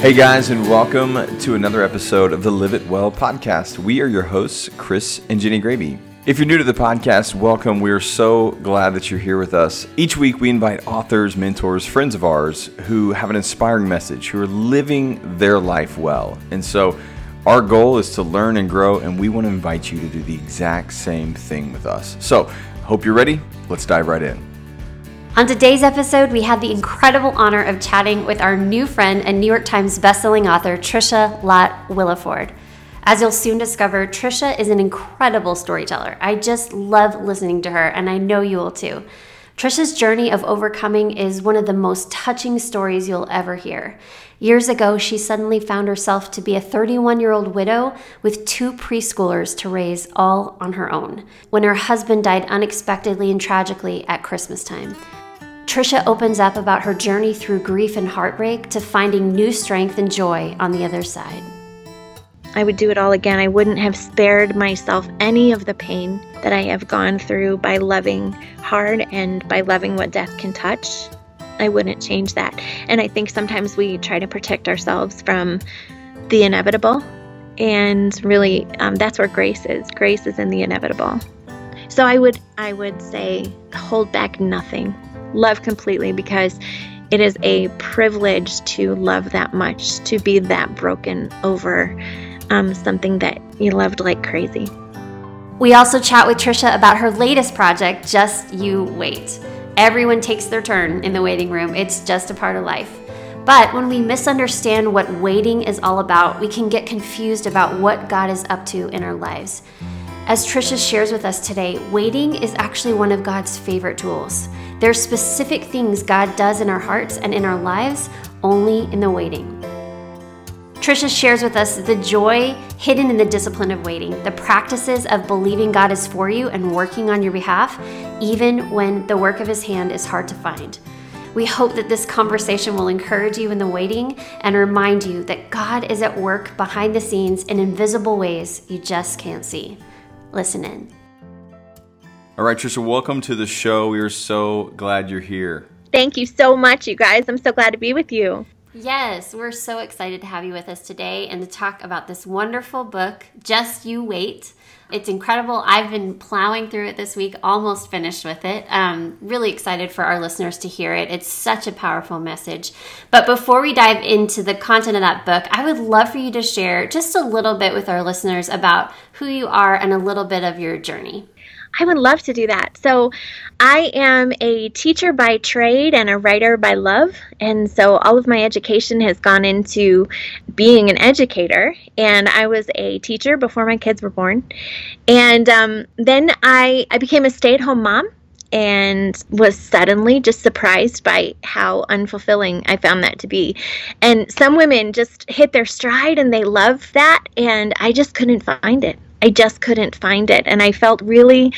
Hey guys, and welcome to another episode of the Live It Well podcast. We are your hosts, Chris and Jenny Graby. If you're new to the podcast, welcome. We are so glad that you're here with us. Each week, we invite authors, mentors, friends of ours who have an inspiring message, who are living their life well. And so, our goal is to learn and grow, and we want to invite you to do the exact same thing with us. So, hope you're ready. Let's dive right in. On today's episode, we had the incredible honor of chatting with our new friend and New York Times bestselling author, Tricia Lott Williford. As you'll soon discover, Tricia is an incredible storyteller. I just love listening to her, and I know you will too. Tricia's journey of overcoming is one of the most touching stories you'll ever hear. Years ago, she suddenly found herself to be a 31 year old widow with two preschoolers to raise all on her own when her husband died unexpectedly and tragically at Christmas time. Tricia opens up about her journey through grief and heartbreak to finding new strength and joy on the other side. I would do it all again. I wouldn't have spared myself any of the pain that I have gone through by loving hard and by loving what death can touch. I wouldn't change that. And I think sometimes we try to protect ourselves from the inevitable. And really, um, that's where grace is. Grace is in the inevitable. So I would, I would say, hold back nothing love completely because it is a privilege to love that much, to be that broken over um, something that you loved like crazy. We also chat with Tricia about her latest project, Just You Wait. Everyone takes their turn in the waiting room, it's just a part of life. But when we misunderstand what waiting is all about, we can get confused about what God is up to in our lives. As Tricia shares with us today, waiting is actually one of God's favorite tools. There are specific things God does in our hearts and in our lives only in the waiting. Tricia shares with us the joy hidden in the discipline of waiting, the practices of believing God is for you and working on your behalf, even when the work of His hand is hard to find. We hope that this conversation will encourage you in the waiting and remind you that God is at work behind the scenes in invisible ways you just can't see. Listen in. All right, Tricia, welcome to the show. We are so glad you're here. Thank you so much, you guys. I'm so glad to be with you. Yes, we're so excited to have you with us today and to talk about this wonderful book, Just You Wait. It's incredible. I've been plowing through it this week, almost finished with it. Um, really excited for our listeners to hear it. It's such a powerful message. But before we dive into the content of that book, I would love for you to share just a little bit with our listeners about who you are and a little bit of your journey. I would love to do that. So, I am a teacher by trade and a writer by love. And so, all of my education has gone into being an educator. And I was a teacher before my kids were born. And um, then I, I became a stay at home mom and was suddenly just surprised by how unfulfilling I found that to be. And some women just hit their stride and they love that, and I just couldn't find it. I just couldn't find it. And I felt really,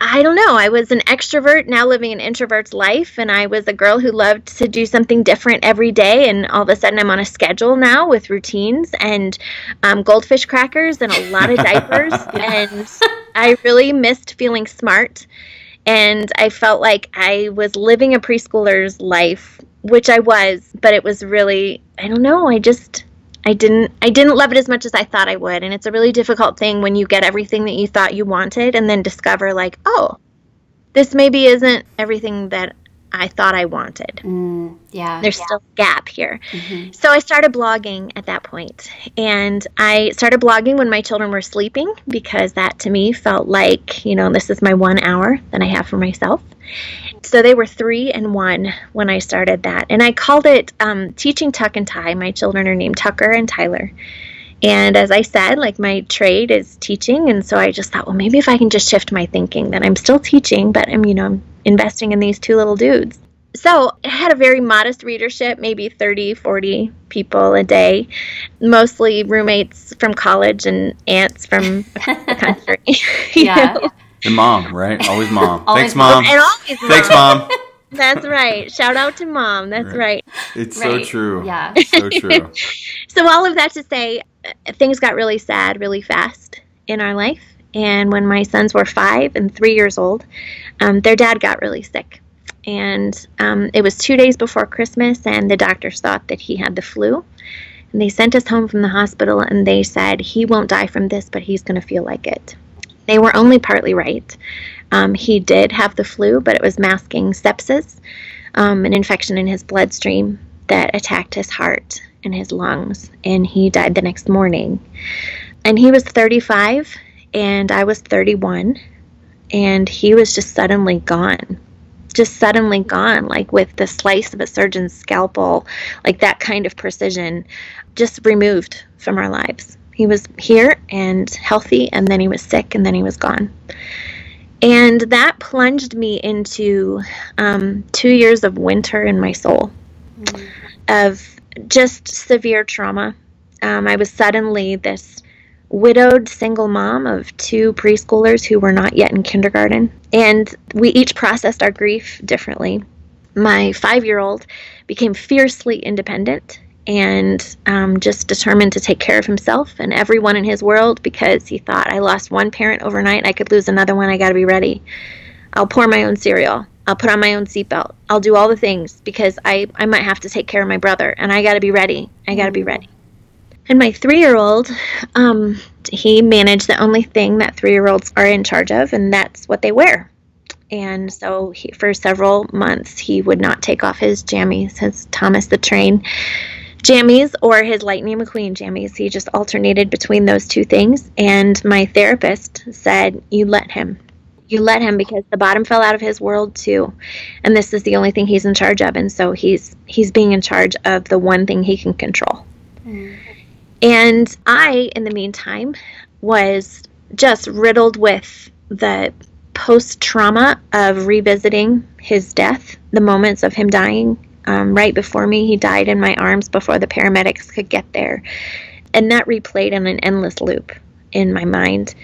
I don't know, I was an extrovert now living an introvert's life. And I was a girl who loved to do something different every day. And all of a sudden, I'm on a schedule now with routines and um, goldfish crackers and a lot of diapers. and I really missed feeling smart. And I felt like I was living a preschooler's life, which I was, but it was really, I don't know, I just I didn't I didn't love it as much as I thought I would and it's a really difficult thing when you get everything that you thought you wanted and then discover like, "Oh, this maybe isn't everything that I thought I wanted. Mm, yeah. There's yeah. still a gap here. Mm-hmm. So I started blogging at that point. And I started blogging when my children were sleeping because that to me felt like, you know, this is my one hour that I have for myself. So they were three and one when I started that. And I called it um, Teaching Tuck and Tie. My children are named Tucker and Tyler. And as I said, like my trade is teaching. And so I just thought, well, maybe if I can just shift my thinking that I'm still teaching, but I'm, you know, I'm investing in these two little dudes. So it had a very modest readership, maybe 30, 40 people a day, mostly roommates from college and aunts from the country. yeah. Know? And mom, right? Always mom. always Thanks, mom. And always mom. Thanks, mom. That's right. Shout out to mom. That's right. right. It's right. so true. Yeah. So true. so all of that to say, uh, things got really sad really fast in our life. And when my sons were five and three years old, um, their dad got really sick. and um, it was two days before Christmas, and the doctors thought that he had the flu. And they sent us home from the hospital, and they said, He won't die from this, but he's going to feel like it. They were only partly right. Um, he did have the flu, but it was masking sepsis, um, an infection in his bloodstream that attacked his heart and his lungs, and he died the next morning. And he was 35, and I was 31, and he was just suddenly gone. Just suddenly gone, like with the slice of a surgeon's scalpel, like that kind of precision, just removed from our lives. He was here and healthy, and then he was sick, and then he was gone. And that plunged me into um, two years of winter in my soul, mm. of just severe trauma. Um, I was suddenly this widowed single mom of two preschoolers who were not yet in kindergarten. And we each processed our grief differently. My five year old became fiercely independent and um, just determined to take care of himself and everyone in his world because he thought, I lost one parent overnight, I could lose another one, I got to be ready. I'll pour my own cereal. I'll put on my own seatbelt. I'll do all the things because I, I might have to take care of my brother and I got to be ready. I got to be ready. And my three year old, um, he managed the only thing that three year olds are in charge of, and that's what they wear. And so he, for several months, he would not take off his jammies, his Thomas the Train jammies, or his Lightning McQueen jammies. He just alternated between those two things. And my therapist said, You let him you let him because the bottom fell out of his world too and this is the only thing he's in charge of and so he's he's being in charge of the one thing he can control mm. And i in the meantime was just riddled with the post trauma of revisiting his death the moments of him dying um, right before me he died in my arms before the paramedics could get there and that replayed in an endless loop in my mind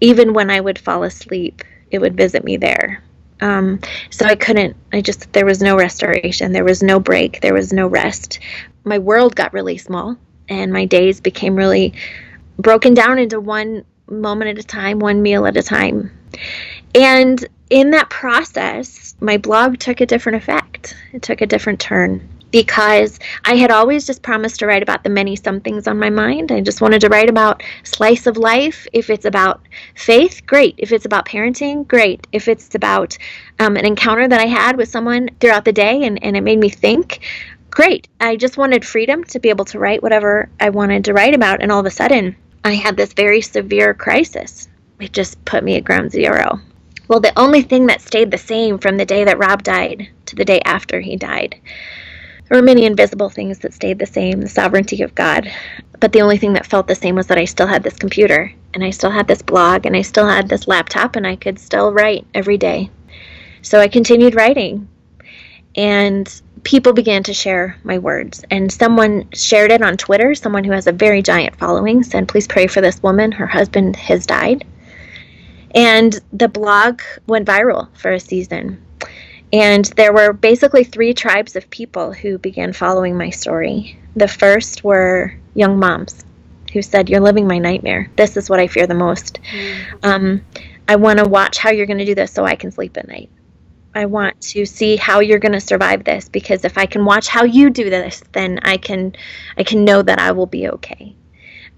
even when I would fall asleep, it would visit me there. Um, so I couldn't, I just, there was no restoration. There was no break. There was no rest. My world got really small and my days became really broken down into one moment at a time, one meal at a time. And in that process, my blog took a different effect. It took a different turn because I had always just promised to write about the many somethings on my mind. I just wanted to write about slice of life. If it's about faith, great. If it's about parenting, great. If it's about um, an encounter that I had with someone throughout the day and, and it made me think, great. I just wanted freedom to be able to write whatever I wanted to write about. And all of a sudden, I had this very severe crisis. It just put me at ground zero. Well, the only thing that stayed the same from the day that Rob died to the day after he died there were many invisible things that stayed the same, the sovereignty of God. But the only thing that felt the same was that I still had this computer, and I still had this blog, and I still had this laptop, and I could still write every day. So I continued writing. And people began to share my words. And someone shared it on Twitter, someone who has a very giant following, said, Please pray for this woman. Her husband has died. And the blog went viral for a season. And there were basically three tribes of people who began following my story. The first were young moms who said, You're living my nightmare. This is what I fear the most. Mm-hmm. Um, I want to watch how you're going to do this so I can sleep at night. I want to see how you're going to survive this because if I can watch how you do this, then I can I can know that I will be okay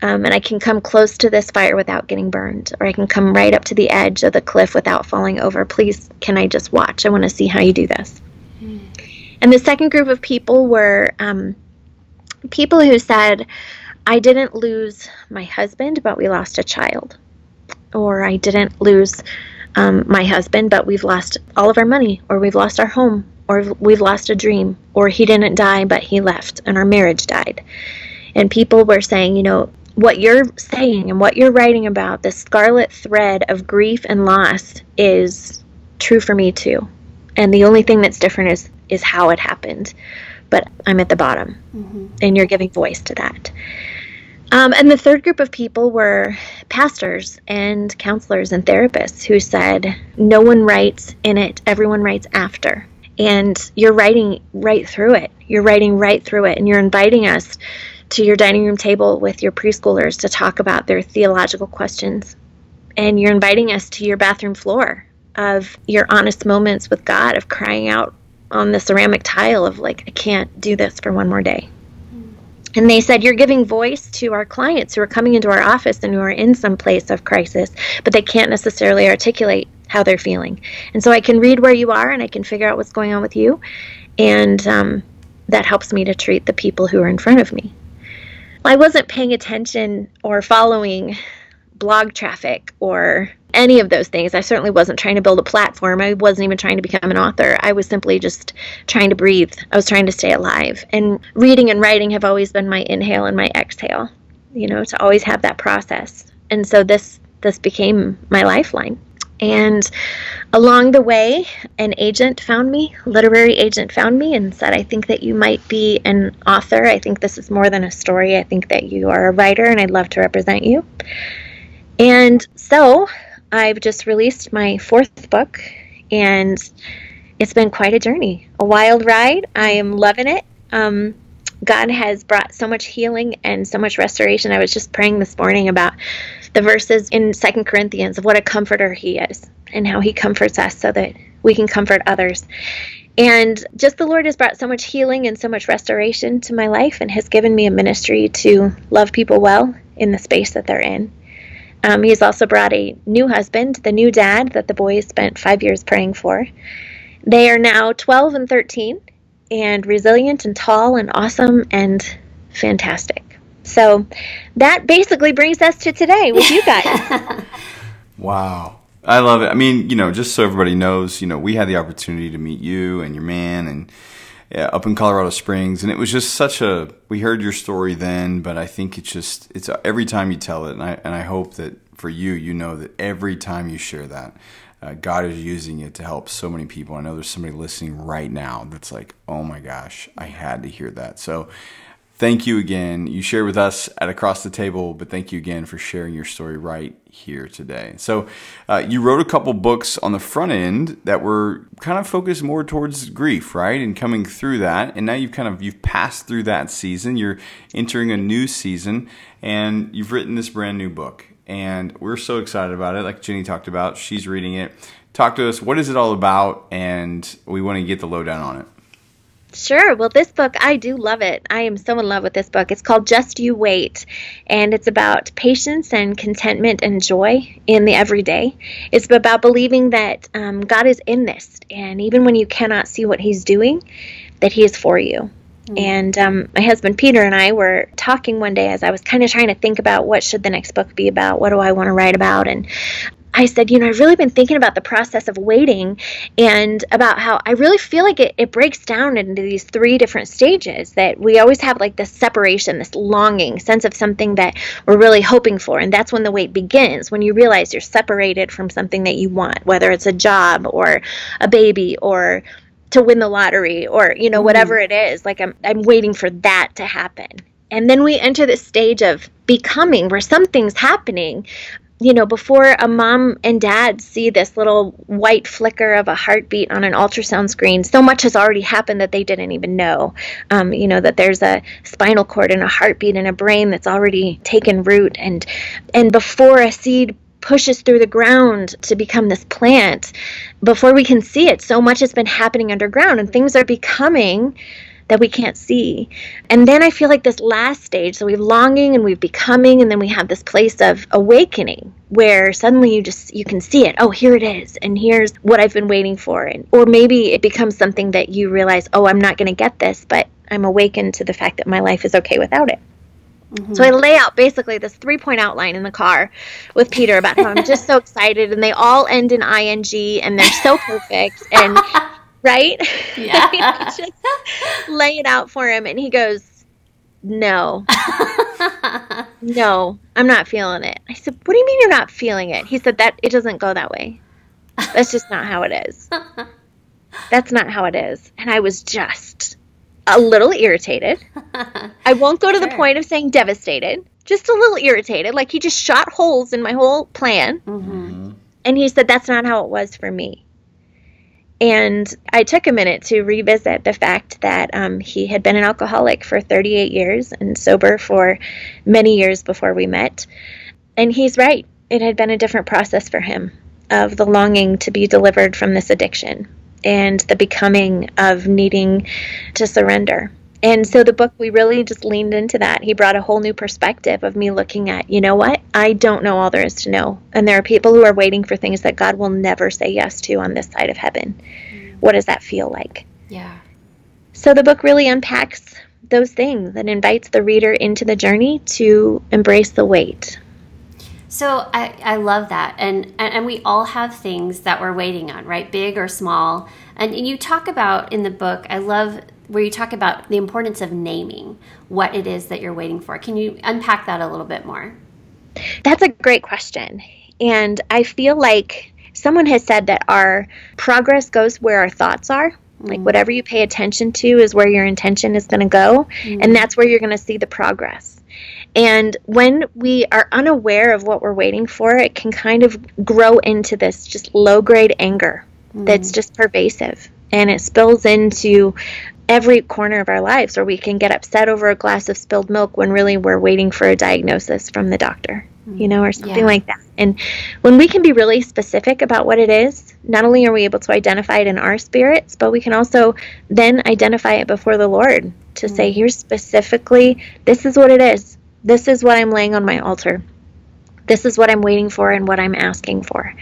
um, and I can come close to this fire without getting burned, or I can come right up to the edge of the cliff without falling over. Please, can I just watch? I want to see how you do this. Mm. And the second group of people were um, people who said, I didn't lose my husband, but we lost a child. Or I didn't lose um, my husband, but we've lost all of our money, or we've lost our home, or we've lost a dream, or he didn't die, but he left, and our marriage died. And people were saying, you know, what you're saying and what you're writing about, the scarlet thread of grief and loss, is true for me too. And the only thing that's different is is how it happened. But I'm at the bottom, mm-hmm. and you're giving voice to that. Um, and the third group of people were pastors and counselors and therapists who said, No one writes in it, everyone writes after. And you're writing right through it. You're writing right through it, and you're inviting us to your dining room table with your preschoolers to talk about their theological questions. And you're inviting us to your bathroom floor of your honest moments with God, of crying out on the ceramic tile of like, I can't do this for one more day. And they said, You're giving voice to our clients who are coming into our office and who are in some place of crisis, but they can't necessarily articulate how they're feeling. And so I can read where you are and I can figure out what's going on with you. And um, that helps me to treat the people who are in front of me. I wasn't paying attention or following blog traffic or any of those things. I certainly wasn't trying to build a platform. I wasn't even trying to become an author. I was simply just trying to breathe. I was trying to stay alive. And reading and writing have always been my inhale and my exhale, you know, to always have that process. And so this this became my lifeline. And along the way, an agent found me, literary agent found me, and said, I think that you might be an author. I think this is more than a story. I think that you are a writer, and I'd love to represent you. And so I've just released my fourth book, and it's been quite a journey, a wild ride. I am loving it. Um, God has brought so much healing and so much restoration. I was just praying this morning about the verses in Second Corinthians of what a comforter he is and how he comforts us so that we can comfort others. And just the Lord has brought so much healing and so much restoration to my life and has given me a ministry to love people well in the space that they're in. Um, he's also brought a new husband, the new dad that the boys spent five years praying for. They are now 12 and 13 and resilient and tall and awesome and fantastic. So that basically brings us to today with you guys. wow. I love it. I mean, you know, just so everybody knows, you know, we had the opportunity to meet you and your man and yeah, up in Colorado Springs, and it was just such a. We heard your story then, but I think it's just it's every time you tell it, and I and I hope that for you, you know that every time you share that, uh, God is using it to help so many people. I know there's somebody listening right now that's like, oh my gosh, I had to hear that. So thank you again. You shared with us at Across the Table, but thank you again for sharing your story right here today. So, uh, you wrote a couple books on the front end that were kind of focused more towards grief, right? And coming through that. And now you've kind of, you've passed through that season. You're entering a new season and you've written this brand new book. And we're so excited about it. Like Jenny talked about, she's reading it. Talk to us. What is it all about? And we want to get the lowdown on it. Sure. Well, this book, I do love it. I am so in love with this book. It's called Just You Wait, and it's about patience and contentment and joy in the everyday. It's about believing that um, God is in this, and even when you cannot see what He's doing, that He is for you. Mm-hmm. And um, my husband Peter and I were talking one day as I was kind of trying to think about what should the next book be about. What do I want to write about? And I said, you know, I've really been thinking about the process of waiting and about how I really feel like it, it breaks down into these three different stages that we always have like this separation, this longing, sense of something that we're really hoping for. And that's when the wait begins, when you realize you're separated from something that you want, whether it's a job or a baby or to win the lottery or, you know, whatever mm-hmm. it is. Like I'm, I'm waiting for that to happen. And then we enter this stage of becoming where something's happening, you know, before a mom and dad see this little white flicker of a heartbeat on an ultrasound screen, so much has already happened that they didn't even know. Um, you know, that there's a spinal cord and a heartbeat and a brain that's already taken root. And, and before a seed pushes through the ground to become this plant, before we can see it, so much has been happening underground and things are becoming that we can't see. And then I feel like this last stage, so we've longing and we've becoming, and then we have this place of awakening where suddenly you just you can see it. Oh, here it is, and here's what I've been waiting for. And or maybe it becomes something that you realize, oh, I'm not going to get this, but I'm awakened to the fact that my life is okay without it. Mm-hmm. So I lay out basically this three point outline in the car with Peter about how I'm just so excited and they all end in ing and they're so perfect and right? Yeah. just lay it out for him, and he goes, "No, no, I'm not feeling it." I said, "What do you mean you're not feeling it?" He said, "That it doesn't go that way. That's just not how it is. That's not how it is." And I was just a little irritated. I won't go to sure. the point of saying devastated. Just a little irritated, like he just shot holes in my whole plan. Mm-hmm. And he said, That's not how it was for me. And I took a minute to revisit the fact that um, he had been an alcoholic for 38 years and sober for many years before we met. And he's right, it had been a different process for him. of the longing to be delivered from this addiction and the becoming of needing to surrender. And so the book, we really just leaned into that. He brought a whole new perspective of me looking at, you know what? I don't know all there is to know. And there are people who are waiting for things that God will never say yes to on this side of heaven. Mm. What does that feel like? Yeah. So the book really unpacks those things and invites the reader into the journey to embrace the wait. So I, I love that. And, and we all have things that we're waiting on, right? Big or small. And you talk about in the book, I love where you talk about the importance of naming what it is that you're waiting for. Can you unpack that a little bit more? That's a great question. And I feel like someone has said that our progress goes where our thoughts are. Like mm. whatever you pay attention to is where your intention is going to go, mm. and that's where you're going to see the progress. And when we are unaware of what we're waiting for, it can kind of grow into this just low grade anger mm. that's just pervasive. And it spills into every corner of our lives where we can get upset over a glass of spilled milk when really we're waiting for a diagnosis from the doctor, you know, or something yeah. like that. And when we can be really specific about what it is, not only are we able to identify it in our spirits, but we can also then identify it before the Lord to mm-hmm. say, here's specifically, this is what it is. This is what I'm laying on my altar. This is what I'm waiting for and what I'm asking for.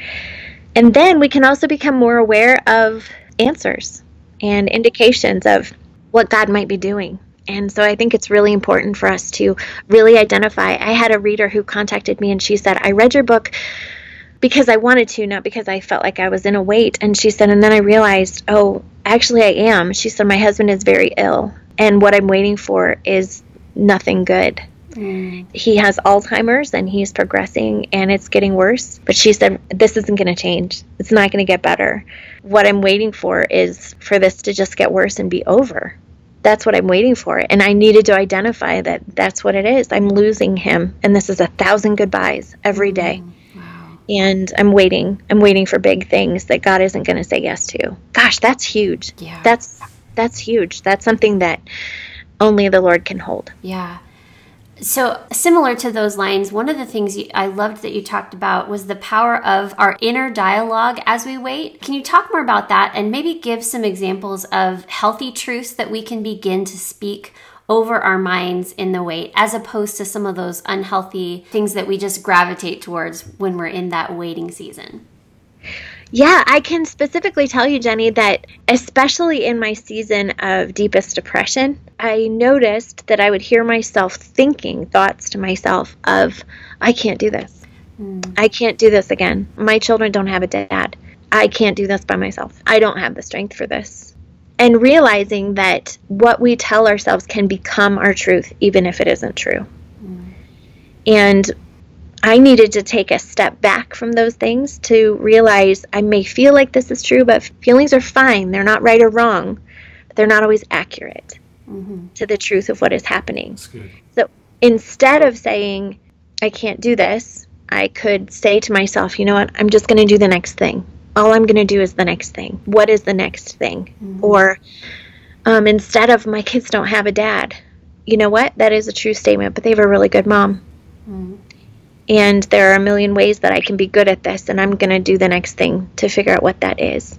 And then we can also become more aware of answers and indications of what God might be doing. And so I think it's really important for us to really identify. I had a reader who contacted me and she said, I read your book because I wanted to, not because I felt like I was in a wait. And she said, and then I realized, oh, actually I am. She said, my husband is very ill and what I'm waiting for is nothing good. Mm. He has Alzheimer's and he's progressing and it's getting worse. But she said, This isn't going to change. It's not going to get better. What I'm waiting for is for this to just get worse and be over. That's what I'm waiting for. And I needed to identify that that's what it is. I'm losing him. And this is a thousand goodbyes every day. Mm. And I'm waiting. I'm waiting for big things that God isn't going to say yes to. Gosh, that's huge. Yeah. That's that's huge. That's something that only the Lord can hold. Yeah. So, similar to those lines, one of the things you, I loved that you talked about was the power of our inner dialogue as we wait. Can you talk more about that and maybe give some examples of healthy truths that we can begin to speak over our minds in the wait, as opposed to some of those unhealthy things that we just gravitate towards when we're in that waiting season? Yeah, I can specifically tell you, Jenny, that especially in my season of deepest depression, I noticed that I would hear myself thinking thoughts to myself of, I can't do this. Mm. I can't do this again. My children don't have a dad. I can't do this by myself. I don't have the strength for this. And realizing that what we tell ourselves can become our truth, even if it isn't true. Mm. And I needed to take a step back from those things to realize I may feel like this is true, but feelings are fine. They're not right or wrong, but they're not always accurate mm-hmm. to the truth of what is happening. So instead of saying, I can't do this, I could say to myself, you know what, I'm just going to do the next thing. All I'm going to do is the next thing. What is the next thing? Mm-hmm. Or um, instead of, my kids don't have a dad, you know what, that is a true statement, but they have a really good mom. Mm-hmm and there are a million ways that I can be good at this, and I'm going to do the next thing to figure out what that is.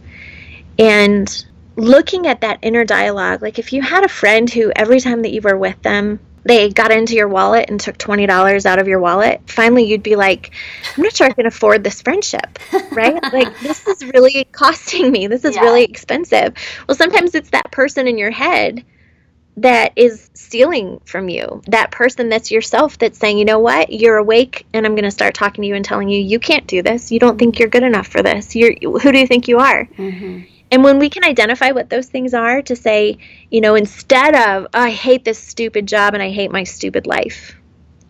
And looking at that inner dialogue, like if you had a friend who every time that you were with them, they got into your wallet and took $20 out of your wallet, finally you'd be like, I'm not sure I can afford this friendship, right? like, this is really costing me. This is yeah. really expensive. Well, sometimes it's that person in your head that is stealing from you. That person that's yourself that's saying, you know what, you're awake and I'm going to start talking to you and telling you, you can't do this. You don't think you're good enough for this. You're, who do you think you are? Mm-hmm. And when we can identify what those things are to say, you know, instead of, oh, I hate this stupid job and I hate my stupid life.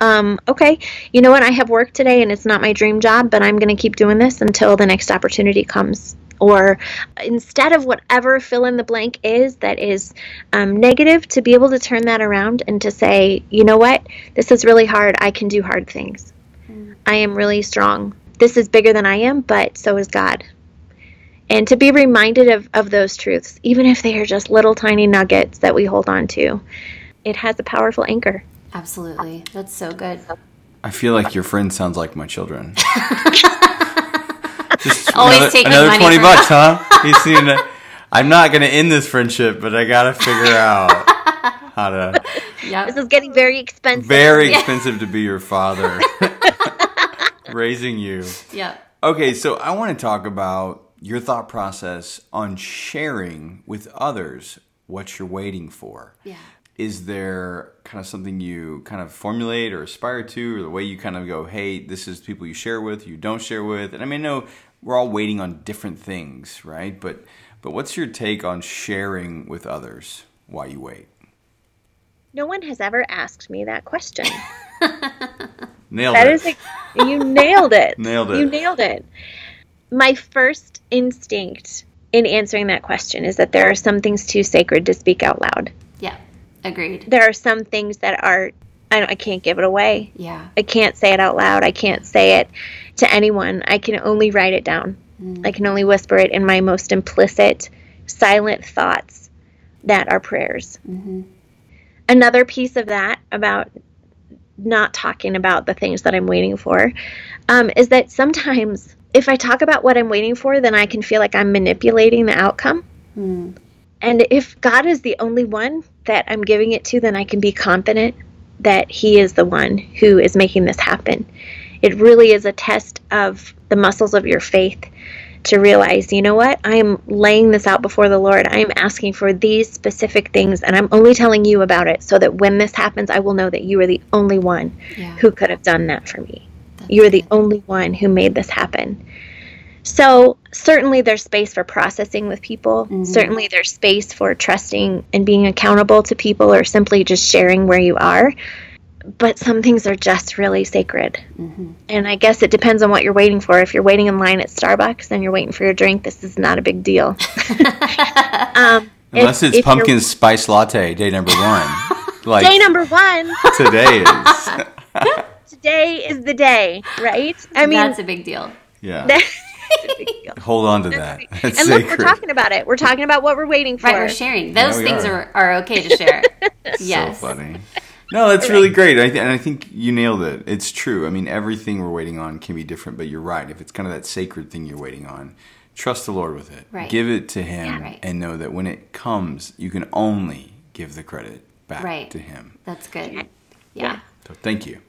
Um, okay, you know what? I have work today and it's not my dream job, but I'm going to keep doing this until the next opportunity comes or instead of whatever fill in the blank is that is um, negative, to be able to turn that around and to say, you know what, this is really hard. I can do hard things. Mm. I am really strong. This is bigger than I am, but so is God. And to be reminded of, of those truths, even if they are just little tiny nuggets that we hold on to, it has a powerful anchor. Absolutely. That's so good. I feel like your friend sounds like my children. just Always another, taking another money 20 from- bucks, huh? He's seen it. I'm not going to end this friendship, but I got to figure out how to. Yep. This is getting very expensive. Very Yeah. expensive to be your father, raising you. Yep. Okay, so I want to talk about your thought process on sharing with others what you're waiting for. Yeah. Is there kind of something you kind of formulate or aspire to, or the way you kind of go, hey, this is people you share with, you don't share with? And I mean, know we're all waiting on different things, right? But but what's your take on sharing with others while you wait? No one has ever asked me that question. Nailed That it. is like you nailed it. Nailed it. You nailed it. My first instinct in answering that question is that there are some things too sacred to speak out loud. Agreed. There are some things that are I, I can't give it away. Yeah. I can't say it out loud. I can't say it to anyone. I can only write it down. Mm. I can only whisper it in my most implicit, silent thoughts that are prayers. Mm-hmm. Another piece of that about not talking about the things that I'm waiting for um, is that sometimes if I talk about what I'm waiting for, then I can feel like I'm manipulating the outcome. Hmm. And if God is the only one that I'm giving it to, then I can be confident that He is the one who is making this happen. It really is a test of the muscles of your faith to realize, you know what? I am laying this out before the Lord. I am asking for these specific things, and I'm only telling you about it so that when this happens, I will know that you are the only one Yeah. who could have done that for me. you are the only one who made this happen. So, certainly, there's space for processing with people. Certainly, there's space for trusting and being accountable to people or simply just sharing where you are. But some things are just really sacred. And I guess it depends on what you're waiting for. If you're waiting in line at Starbucks and you're waiting for your drink, this is not a big deal. um, Unless if- it's if you're- pumpkin spice latte, day number one. Like Day number one. today is. Today is the day, right? I mean, That's a big deal. Yeah. That's a big deal. Hold on to that. That's and look, we're talking about it. We're talking about what we're waiting for. Right, we're sharing. Those we things are. are. Are, okay to share. yes. So funny. No, that's really great. I th- and I think you nailed it. It's true. I mean, everything we're waiting on can be different, but you're right. If it's kind of that sacred thing you're waiting on, trust the Lord with it. Right. Give it to Him Yeah, right. and know that when it comes, you can only give the credit back Right. to Him. That's good. Yeah. Yeah. So thank you.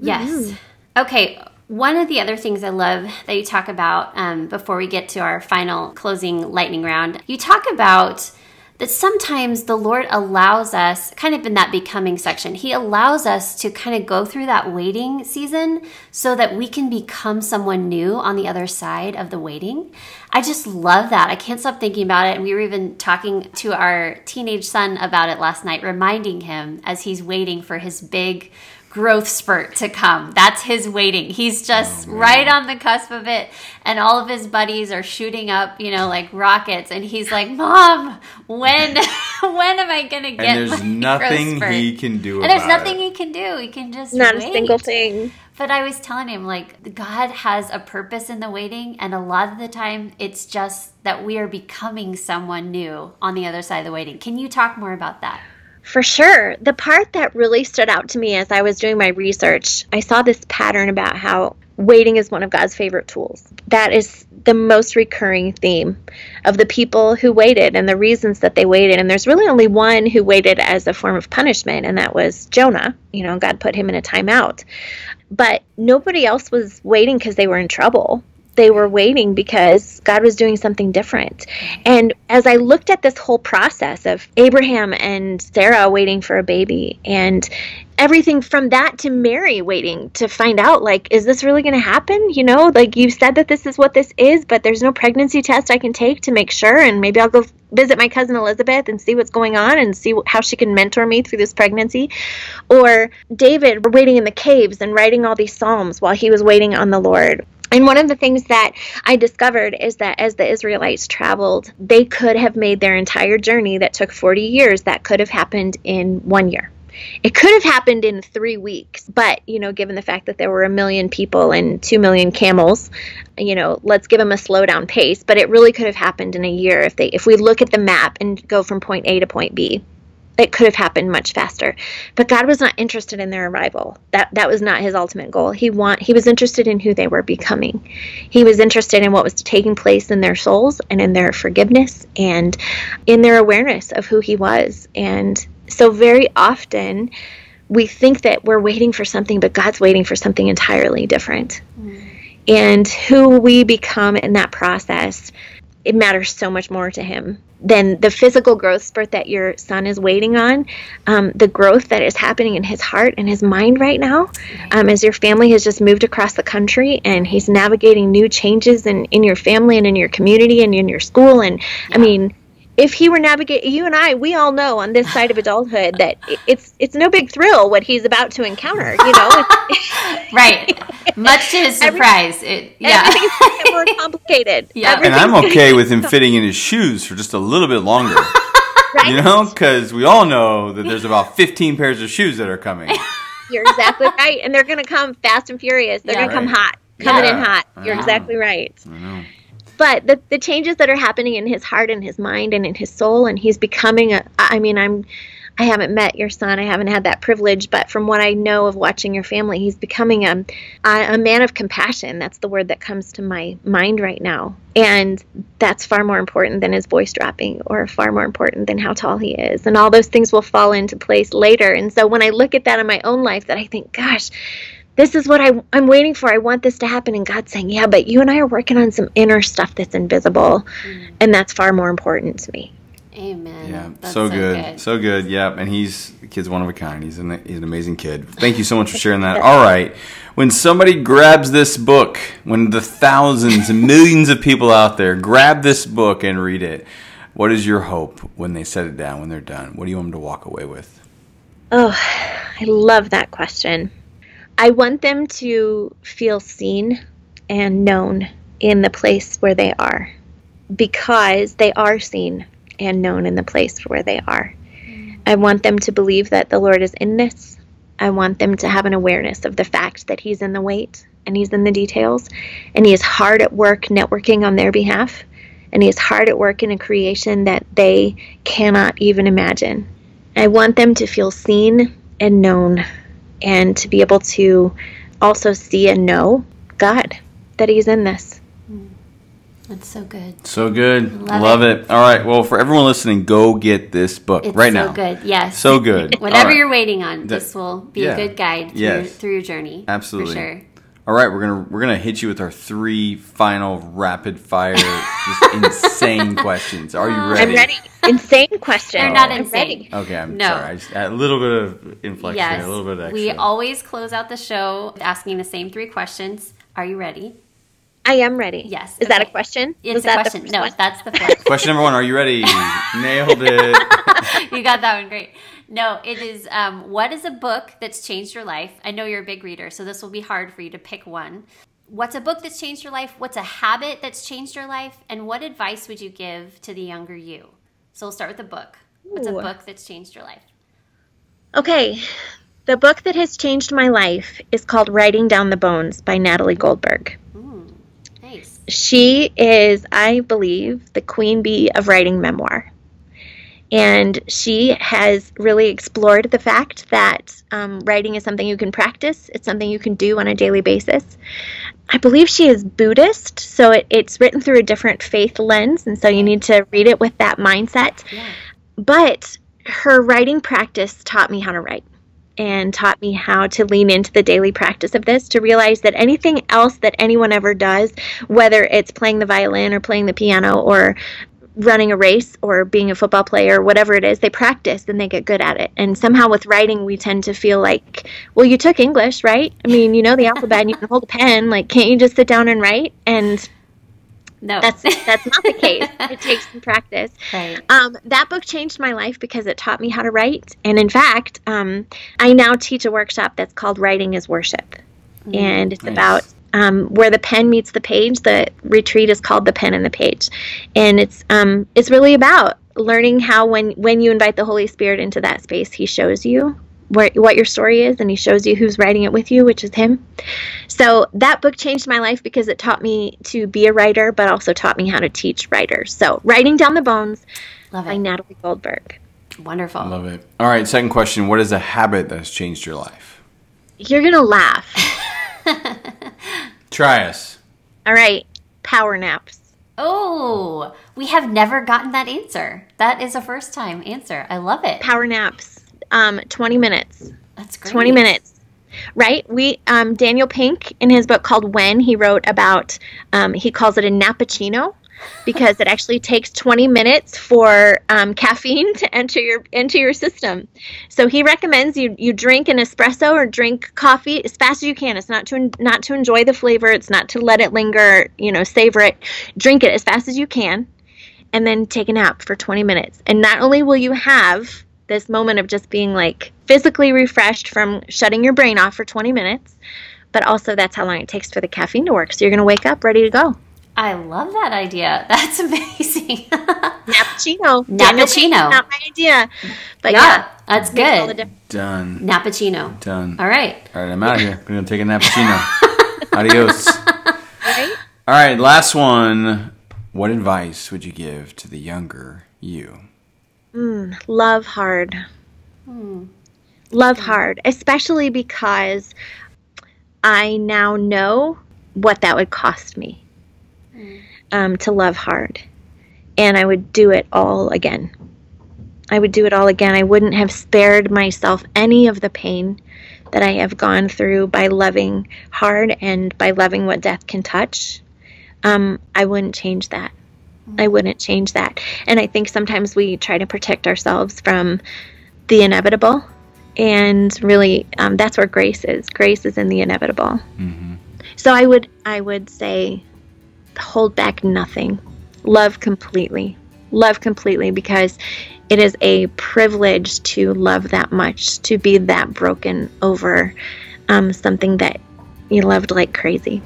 Yes. Mm-hmm. Okay. One of the other things I love that you talk about um, before we get to our final closing lightning round, you talk about that sometimes the Lord allows us, kind of in that becoming section, He allows us to kind of go through that waiting season so that we can become someone new on the other side of the waiting. I just love that. I can't stop thinking about it. And we were even talking to our teenage son about it last night, reminding him as he's waiting for his big growth spurt to come. That's his waiting. He's just oh, right on the cusp of it. And all of his buddies are shooting up, you know, like rockets. And he's like, Mom, when when am I gonna get And there's my growth nothing spurt?" He can do And there's about nothing it. he can do. He can just Not a single thing. But I was telling him, like, God has a purpose in the waiting, and a lot of the time it's just that we are becoming someone new on the other side of the waiting. Can you talk more about that? For sure. The part that really stood out to me as I was doing my research, I saw this pattern about how waiting is one of God's favorite tools. That is the most recurring theme of the people who waited and the reasons that they waited. And there's really only one who waited as a form of punishment, and that was Jonah. You know, God put him in a timeout. But nobody else was waiting because they were in trouble. They were waiting because God was doing something different. And as I looked at this whole process of Abraham and Sarah waiting for a baby and everything from that to Mary waiting to find out like is this really going to happen? You know, like you said that this is what this is, but there's no pregnancy test I can take to make sure and maybe I'll go visit my cousin Elizabeth and see what's going on and see how she can mentor me through this pregnancy. Or David waiting in the caves and writing all these psalms while he was waiting on the Lord. And one of the things that I discovered is that as the Israelites traveled, they could have made their entire journey that took 40 years, that could have happened in one year. It could have happened in three weeks, but you know, given the fact that there were a million people and two million camels, you know, let's give them a slow down pace. But it really could have happened in a year if they, if we look at the map and go from point A to point B. it could have happened much faster. But God was not interested in their arrival. That that was not his ultimate goal. He want he was interested in who they were becoming. He was interested in what was taking place in their souls and in their forgiveness and in their awareness of who he was. And so very often we think that we're waiting for something, but God's waiting for something entirely different. Mm. And who we become in that process it matters so much more to him than the physical growth spurt that your son is waiting on. Um, the growth that is happening in his heart and his mind right now, um, as your family has just moved across the country and he's navigating new changes in, in your family and in your community and in your school. And yeah. I mean, if he were navigating you and I, we all know on this side of adulthood that it's it's no big thrill what he's about to encounter. You know, right? Much to his surprise, it, yeah, everything's more complicated. Yeah, and I'm okay with him fitting in his shoes for just a little bit longer. right? You know, because we all know that there's about 15 pairs of shoes that are coming. You're exactly right, and they're going to come fast and furious. They're yeah, going right. to come hot, coming yeah. in hot. You're exactly right but the, the changes that are happening in his heart and his mind and in his soul and he's becoming a i mean i'm i haven't met your son. I haven't had that privilege. But from what i know of watching your family he's becoming a, a man of compassion. That's the word that comes to my mind right now. And that's far more important than his voice dropping or far more important than how tall he is. And all those things will fall into place later. And so when i look at that in my own life that i think gosh this is what I, I'm waiting for. I want this to happen. And God's saying, yeah, but you and I are working on some inner stuff that's invisible. Mm. And that's far more important to me. Amen. Yeah, so, so good. good. so good. Yeah, and he's the kid's one of a kind. He's an he's an amazing kid. Thank you so much for sharing that. All right, when somebody grabs this book, when the thousands and millions of people out there grab this book and read it, what is your hope when they set it down when they're done? What do you want them to walk away with? Oh, I love that question. I want them to feel seen and known in the place where they are because they are seen and known in the place where they are. Mm. I want them to believe that the Lord is in this. I want them to have an awareness of the fact that He's in the wait and He's in the details and He is hard at work networking on their behalf and He is hard at work in a creation that they cannot even imagine. I want them to feel seen and known and to be able to also see and know God that He's in this. Mm. That's so good. So good. Love, Love it. it. All right. Well, for everyone listening, go get this book it's right so now. So good. Yes. So good. Whatever right. you're waiting on, this will be yeah. a good guide through, yes. through your journey. Absolutely. For sure. All right, we're gonna we're gonna hit you with our three final rapid fire, just insane questions. Are you ready? I'm ready. Insane questions. They're not insane. Okay, I'm no. sorry. Just, a little bit of inflection, yes. A little bit extra. We always close out the show asking the same three questions. Are you ready? I am ready. Yes. Is okay. that a question? It's Was a question. No, one? that's the first. question number one. Are you ready? Nailed it. you got that one great. No, it is. Um, what is a book that's changed your life? I know you're a big reader, so this will be hard for you to pick one. What's a book that's changed your life? What's a habit that's changed your life? And what advice would you give to the younger you? So we'll start with a book. What's a book that's changed your life? Okay. The book that has changed my life is called Writing Down the Bones by Natalie Goldberg. Nice. She is, I believe, the queen bee of writing memoir. And she has really explored the fact that um, writing is something you can practice, it's something you can do on a daily basis. I believe she is Buddhist, so it, it's written through a different faith lens, and so you need to read it with that mindset. Yeah. But her writing practice taught me how to write and taught me how to lean into the daily practice of this to realize that anything else that anyone ever does, whether it's playing the violin or playing the piano or running a race or being a football player, whatever it is, they practice and they get good at it. And somehow with writing, we tend to feel like, well, you took English, right? I mean, you know the alphabet and you can hold a pen. Like, can't you just sit down and write? And no, that's that's not the case. it takes some practice. Right. Um, that book changed my life because it taught me how to write. And in fact, um, I now teach a workshop that's called Writing is Worship, mm, and it's nice. about um, where the pen meets the page. The retreat is called the pen and the page, and it's um, it's really about learning how when when you invite the Holy Spirit into that space, He shows you where, what your story is, and He shows you who's writing it with you, which is Him. So that book changed my life because it taught me to be a writer, but also taught me how to teach writers. So writing down the bones Love by it. Natalie Goldberg. Wonderful. Love it. All right, second question. What is a habit that has changed your life? You're going to laugh. Try us. All right. Power naps. Oh, we have never gotten that answer. That is a first time answer. I love it. Power naps. Um, 20 minutes. That's great. 20 minutes right we um, daniel pink in his book called when he wrote about um, he calls it a nappuccino because it actually takes 20 minutes for um, caffeine to enter your into your system. So he recommends you you drink an espresso or drink coffee as fast as you can. It's not to not to enjoy the flavor. It's not to let it linger you know savor it. Drink it as fast as you can and then take a nap for 20 minutes. And not only will you have this moment of just being like physically refreshed from shutting your brain off for 20 minutes, but also that's how long it takes for the caffeine to work. So you're going to wake up ready to go. I love that idea. That's amazing. Nappuccino. Nappuccino. Not my idea. But yeah, yeah, that's makes all the good. Done. Nappuccino. Done. All right. All right, I'm out of here. I'm going to take a nappuccino. Adios. Right? All right, last one. What advice would you give to the younger you? Mm, love hard. Hmm. Love hard, especially because I now know what that would cost me um, to love hard. And I would do it all again. I would do it all again. I wouldn't have spared myself any of the pain that I have gone through by loving hard and by loving what death can touch. Um, I wouldn't change that. I wouldn't change that. And I think sometimes we try to protect ourselves from the inevitable. And really, um, that's where grace is. Grace is in the inevitable. So I would, I would say, hold back nothing. Love completely. Love completely because it is a privilege to love that much, to be that broken over um, something that you loved like crazy.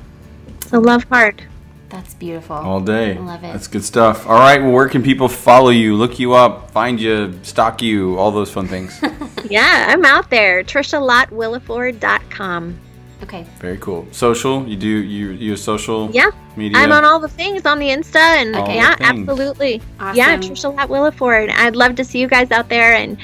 So love hard. That's beautiful. All day. I love it. That's good stuff. All right, well, where can people follow you, look you up, find you, stalk you, all those fun things? Yeah, I'm out there. TriciaLottWilliford.com. Okay. Very cool. Social, you do you you use social Yeah, media? I'm on all the things on the Insta and All yeah, things. absolutely. Yeah, Tricia Lott Williford. I'd love to see you guys out there, and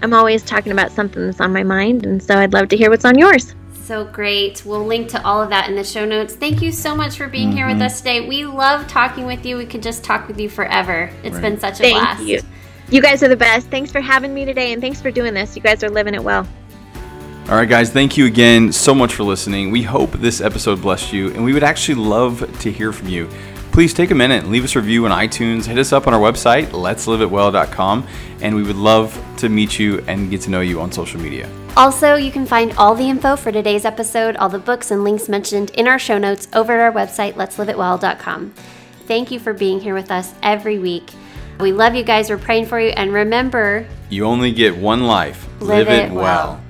I'm always talking about something that's on my mind, and so I'd love to hear what's on yours. So great. We'll link to all of that in the show notes. Thank you so much for being here with mm-hmm. us today. We love talking with you. We could just talk with you forever. It's Right. been such a Thank blast. you. You guys are the best. Thanks for having me today, and thanks for doing this. You guys are living it well. All right, guys, thank you again so much for listening. We hope this episode blessed you, and we would actually love to hear from you. Please take a minute and leave us a review on iTunes. Hit us up on our website, let'sliveitwell.com, and we would love to meet you and get to know you on social media. Also, you can find all the info for today's episode, all the books and links mentioned in our show notes over at our website, let'sliveitwell.com. Thank you for being here with us every week. We love you guys. We're praying for you. And remember, You only get one life. Live it well.